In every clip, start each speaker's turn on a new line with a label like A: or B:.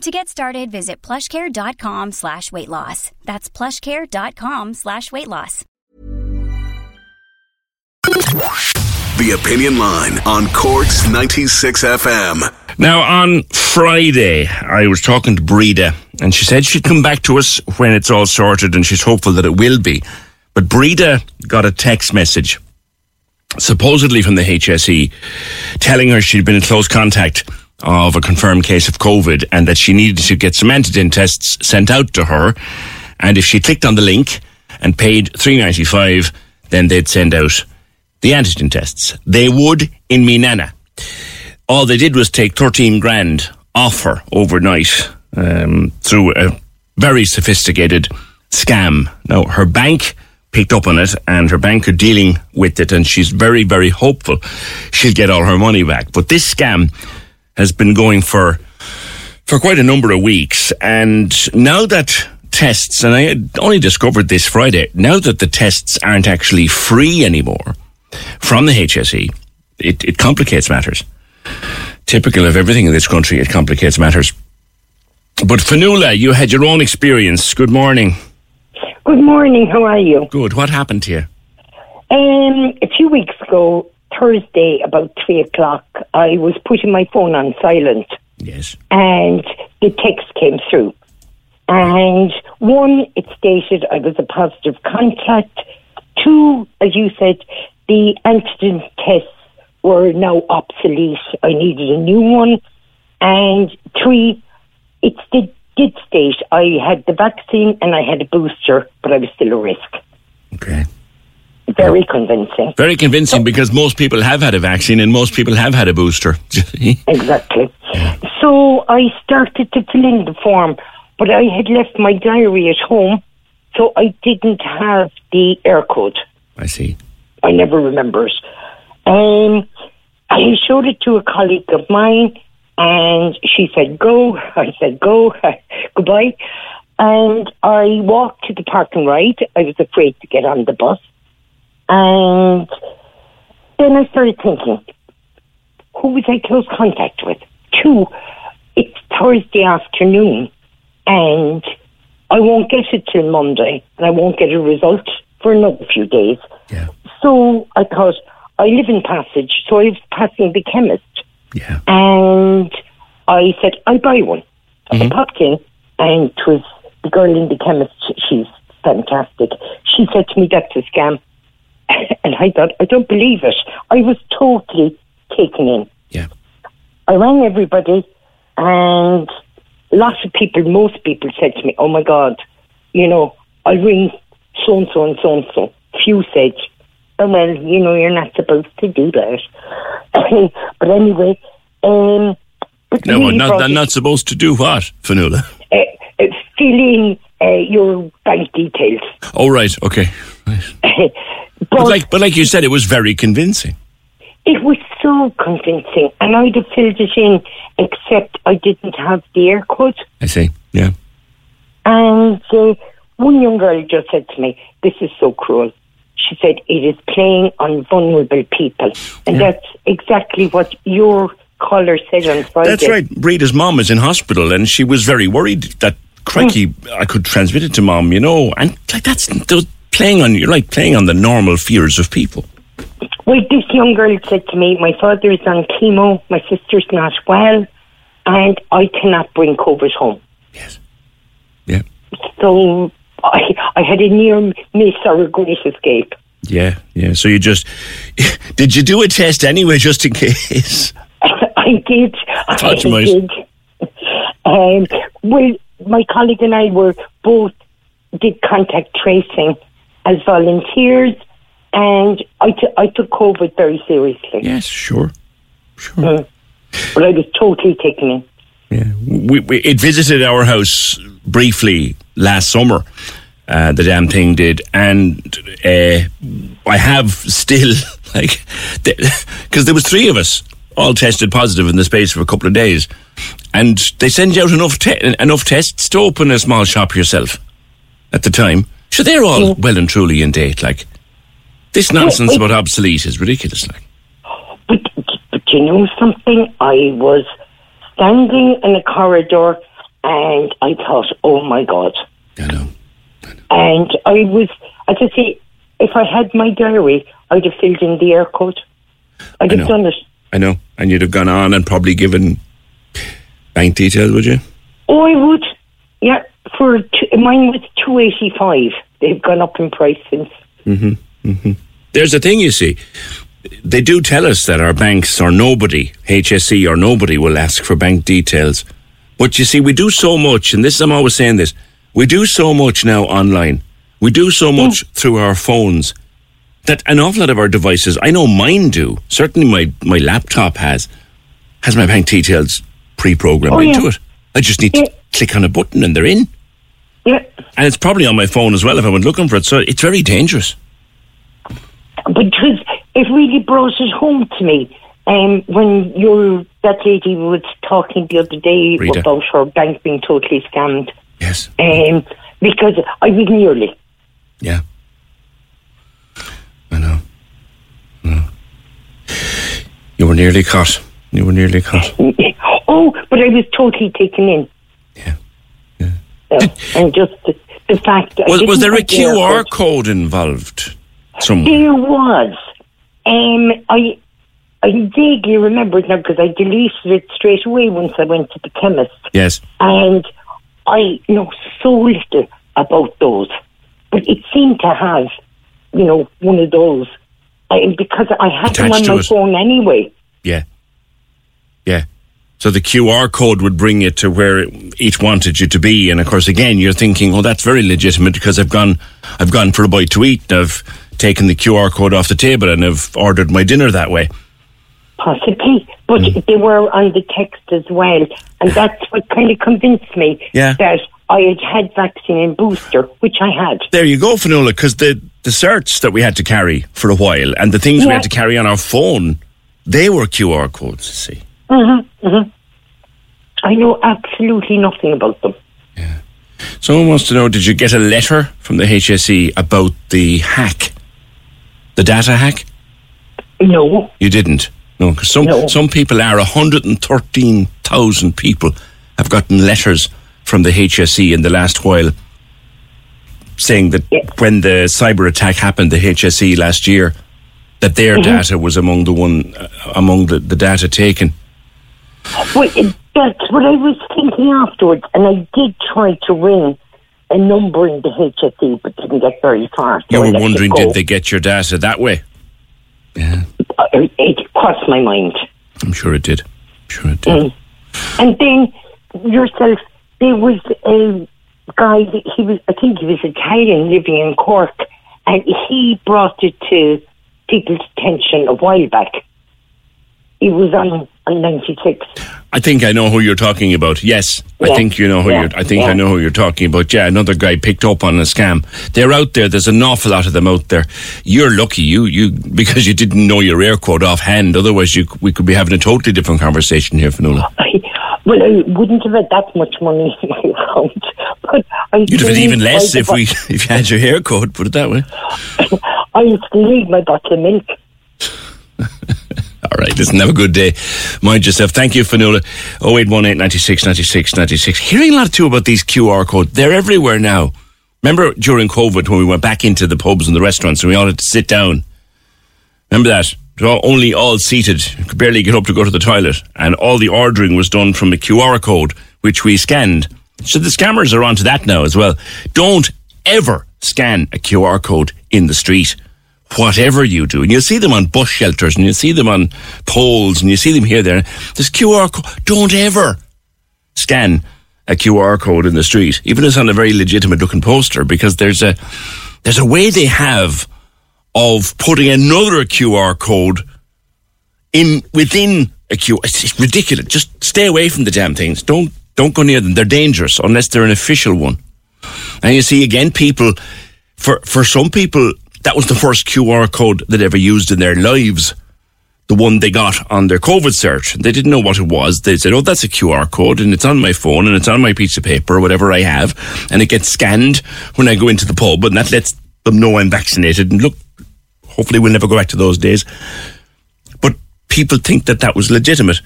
A: To get started, visit plushcare.com slash weight loss. That's plushcare.com slash weight loss.
B: The Opinion Line on Cork's 96 FM.
C: Now, on Friday, I was talking to Breda, and she said she'd come back to us when it's all sorted, and she's hopeful that it will be. But Breda got a text message, supposedly from the HSE, telling her she'd been in close contact of a confirmed case of COVID and that she needed to get some antigen tests sent out to her. And if she clicked on the link and paid three ninety five, then they'd send out the antigen tests. They would in Minana. All they did was take thirteen grand off her overnight um, through a very sophisticated scam. Now her bank picked up on it and her bank are dealing with it and she's very, very hopeful she'll get all her money back. But this scam has been going for for quite a number of weeks, and now that tests, and I only discovered this Friday, now that the tests aren't actually free anymore from the HSE, it, it complicates matters. Typical of everything in this country, it complicates matters. But Finola, you had your own experience. Good morning.
D: Good morning. How are you?
C: Good. What happened to you?
D: Um, a few weeks ago, Thursday, about three o'clock, I was putting my phone on silent,
C: Yes.
D: and the text came through. And one, it stated I was a positive contact. Two, as you said, the antigen tests were now obsolete. I needed a new one. And three, it did, did state I had the vaccine and I had a booster, but I was still a risk.
C: Okay.
D: Very convincing.
C: Very convincing because most people have had a vaccine and most people have had a booster.
D: Exactly. So I started to fill in the form, but I had left my diary at home, so I didn't have the Eircode.
C: I see.
D: I never remember it. Um, I showed it to a colleague of mine, and she said, Go. I said, Go. Goodbye. And I walked to the parking ride. I was afraid to get on the bus. And then I started thinking, who was I close contact with? Two, it's Thursday afternoon, and I won't get it till Monday, and I won't get a result for another few days.
C: Yeah.
D: So I thought, I live in Passage, so I was passing the chemist,
C: Yeah.
D: and I said, I'll buy one. I mm-hmm. popped in, and it was the girl in the chemist, she's fantastic. She said to me, that's a scam. and I thought, I don't believe it. I was totally taken in.
C: Yeah.
D: I rang everybody, and lots of people, most people said to me, "Oh my God, you know, I'll ring so and so and so and so." Few said, "Oh well, you know, you're not supposed to do that." but anyway, um, but
C: No,
D: really
C: not, I'm not supposed to do what, Finola?
D: uh, uh, fill in uh, your bank details.
C: Oh, right. Okay. Right.
D: But
C: But like, but like you said, it was very convincing.
D: It was so convincing, and I'd have filled it in, except I didn't have the Eircode.
C: I see. Yeah.
D: And uh, one young girl just said to me, This is so cruel. She said, It is playing on vulnerable people. And that's exactly what your caller said on Friday.
C: That's right. Breda's mom is in hospital, and she was very worried that crikey, I could transmit it to mom. You know, and like that's those playing on. You're like playing on the normal fears of people.
D: Well, this young girl said to me, My father is on chemo, my sister's not well, and I cannot bring COVID home.
C: Yes. Yeah.
D: So I, I had a near miss or a great escape.
C: Yeah, yeah. So you just did you do a test anyway, just in case?
D: I did.
C: you
D: I
C: might.
D: did. Um, well, my colleague and I were both did contact tracing as volunteers, and I, t- I took COVID very seriously.
C: Yes, sure, sure.
D: Mm. But I was totally taken in.
C: Yeah, we, we, it visited our house briefly last summer. Uh, the damn thing did, and uh, I have still like because there was three of us all tested positive in the space of a couple of days, and they send you out enough te- enough tests to open a small shop yourself. At the time, so they're all
D: Yeah.
C: well and truly in date. Like this nonsense about obsolete is ridiculous. Like
D: But, but you know something? I was standing in a corridor and I thought, oh my God.
C: I know.
D: And I was, I I say, if I had my diary, I'd have filled in the Eircode. I'd
C: I
D: have
C: know.
D: done it.
C: I know, and you'd have gone on and probably given bank details, would you?
D: Oh, I would. Yeah, for two, mine was two eighty five. They've gone up in price since. Mm-hmm, mm-hmm.
C: There's a thing you see. They do tell us that our banks or nobody, HSE or nobody, will ask for bank details. But you see, we do so much, and this I'm always saying this. We do so much now online. We do so mm. much through our phones that an awful lot of our devices, I know mine do. Certainly, my my laptop has has my bank details pre-programmed
D: Oh, yeah.
C: into it. I just need
D: Yeah.
C: to click on a button and they're in.
D: Yeah,
C: And it's probably on my phone as well if I went looking for it. So it's very dangerous.
D: Because it, really brought it home to me. Um, when your that lady was talking the other day
C: Rita.
D: about her bank being totally scammed,
C: Yes.
D: um, because I was nearly.
C: Yeah. I know. I know. You were nearly caught. You were nearly caught.
D: Oh, but I was totally taken in. And just the, the fact that
C: Was, was there a
D: have the air
C: QR
D: code.
C: involved somewhere?
D: There was. Um, I I vaguely remember it now because I deleted it straight away once I went to the chemist,
C: Yes.
D: and I know so little about those, but it seemed to have, you know, one of those. I, because I had them on my phone anyway.
C: Yeah. Yeah. So the QR code would bring you to where it, it wanted you to be, and of course, again, you're thinking, "Oh, that's very legitimate because I've gone, I've gone for a bite to eat, and I've taken the QR code off the table, and I've ordered my dinner that way."
D: Possibly, but
C: Mm.
D: they were on the text as well, and that's what kind of convinced me
C: Yeah.
D: that I had had vaccine and booster, which I had.
C: There you go, Finola, because the, the certs that we had to carry for a while and the things we had to carry on our phone, they were QR codes, you see.
D: I know absolutely nothing about them. Yeah.
C: Someone wants to know did you get a letter from the HSE about the hack? The data hack?
D: No,
C: You didn't. No, because some,
D: No.
C: some people are, 113,000 people have gotten letters from the HSE in the last while saying that
D: Yeah.
C: when the cyber attack happened, the HSE last year, that their
D: Mm-hmm.
C: data was among the one uh, among the, the data taken.
D: Well, that's what I was thinking afterwards, and I did try to ring a number in the HSE, but didn't get very far. so
C: You were wondering, did they get your data that way? Yeah,
D: Uh, It crossed my mind.
C: I'm sure it did. I'm sure it did.
D: And then yourself, there was a guy that he was, I think he was Italian living in Cork, and he brought it to people's attention a while back. He was on, on 96.
C: I think I know who you're talking about. Yes, I think you know who
D: Yeah.
C: you're. I think
D: Yeah.
C: I know who you're talking about. Yeah, another guy picked up on a scam. They're out there. There's an awful lot of them out there. You're lucky, you you because you didn't know your Eircode offhand. Otherwise, you we could be having a totally different conversation here, Finola.
D: I, well, I wouldn't have had that much money in my account, but I
C: You'd have had even less if we if you had your hair code. Put it that way.
D: I still need my bottle of milk.
C: Right, listen, have a good day. Mind yourself. Thank you, Finola. 0818 96 96 96. Hearing a lot too about these QR codes. They're everywhere now. Remember during COVID when we went back into the pubs and the restaurants and we all had to sit down? Remember that? All, only all seated. Could barely get up to go to the toilet. And all the ordering was done from a QR code, which we scanned. So the scammers are onto that now as well. Don't ever scan a QR code in the street. Whatever you do, and you'll see them on bus shelters, and you'll see them on poles, and you see them here, there. This QR code. Don't ever scan a QR code in the street, even if it's on a very legitimate looking poster, because there's a there's a way they have of putting another QR code in within a queue. It's, it's ridiculous. Just stay away from the damn things. Don't don't go near them. They're dangerous unless they're an official one. And you see again, people for for some people that was the first QR code that ever used in their lives. The one they got on their COVID cert. They didn't know what it was. They said, "Oh, that's a QR code, and it's on my phone, and it's on my piece of paper, or whatever I have, and it gets scanned when I go into the pub, and that lets them know I'm vaccinated." And look, hopefully, we'll never go back to those days. But people think that that was legitimate.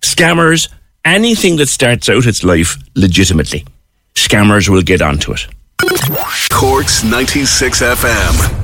C: Scammers, anything that starts out its life legitimately, scammers will get onto it.
B: Corks 96 FM.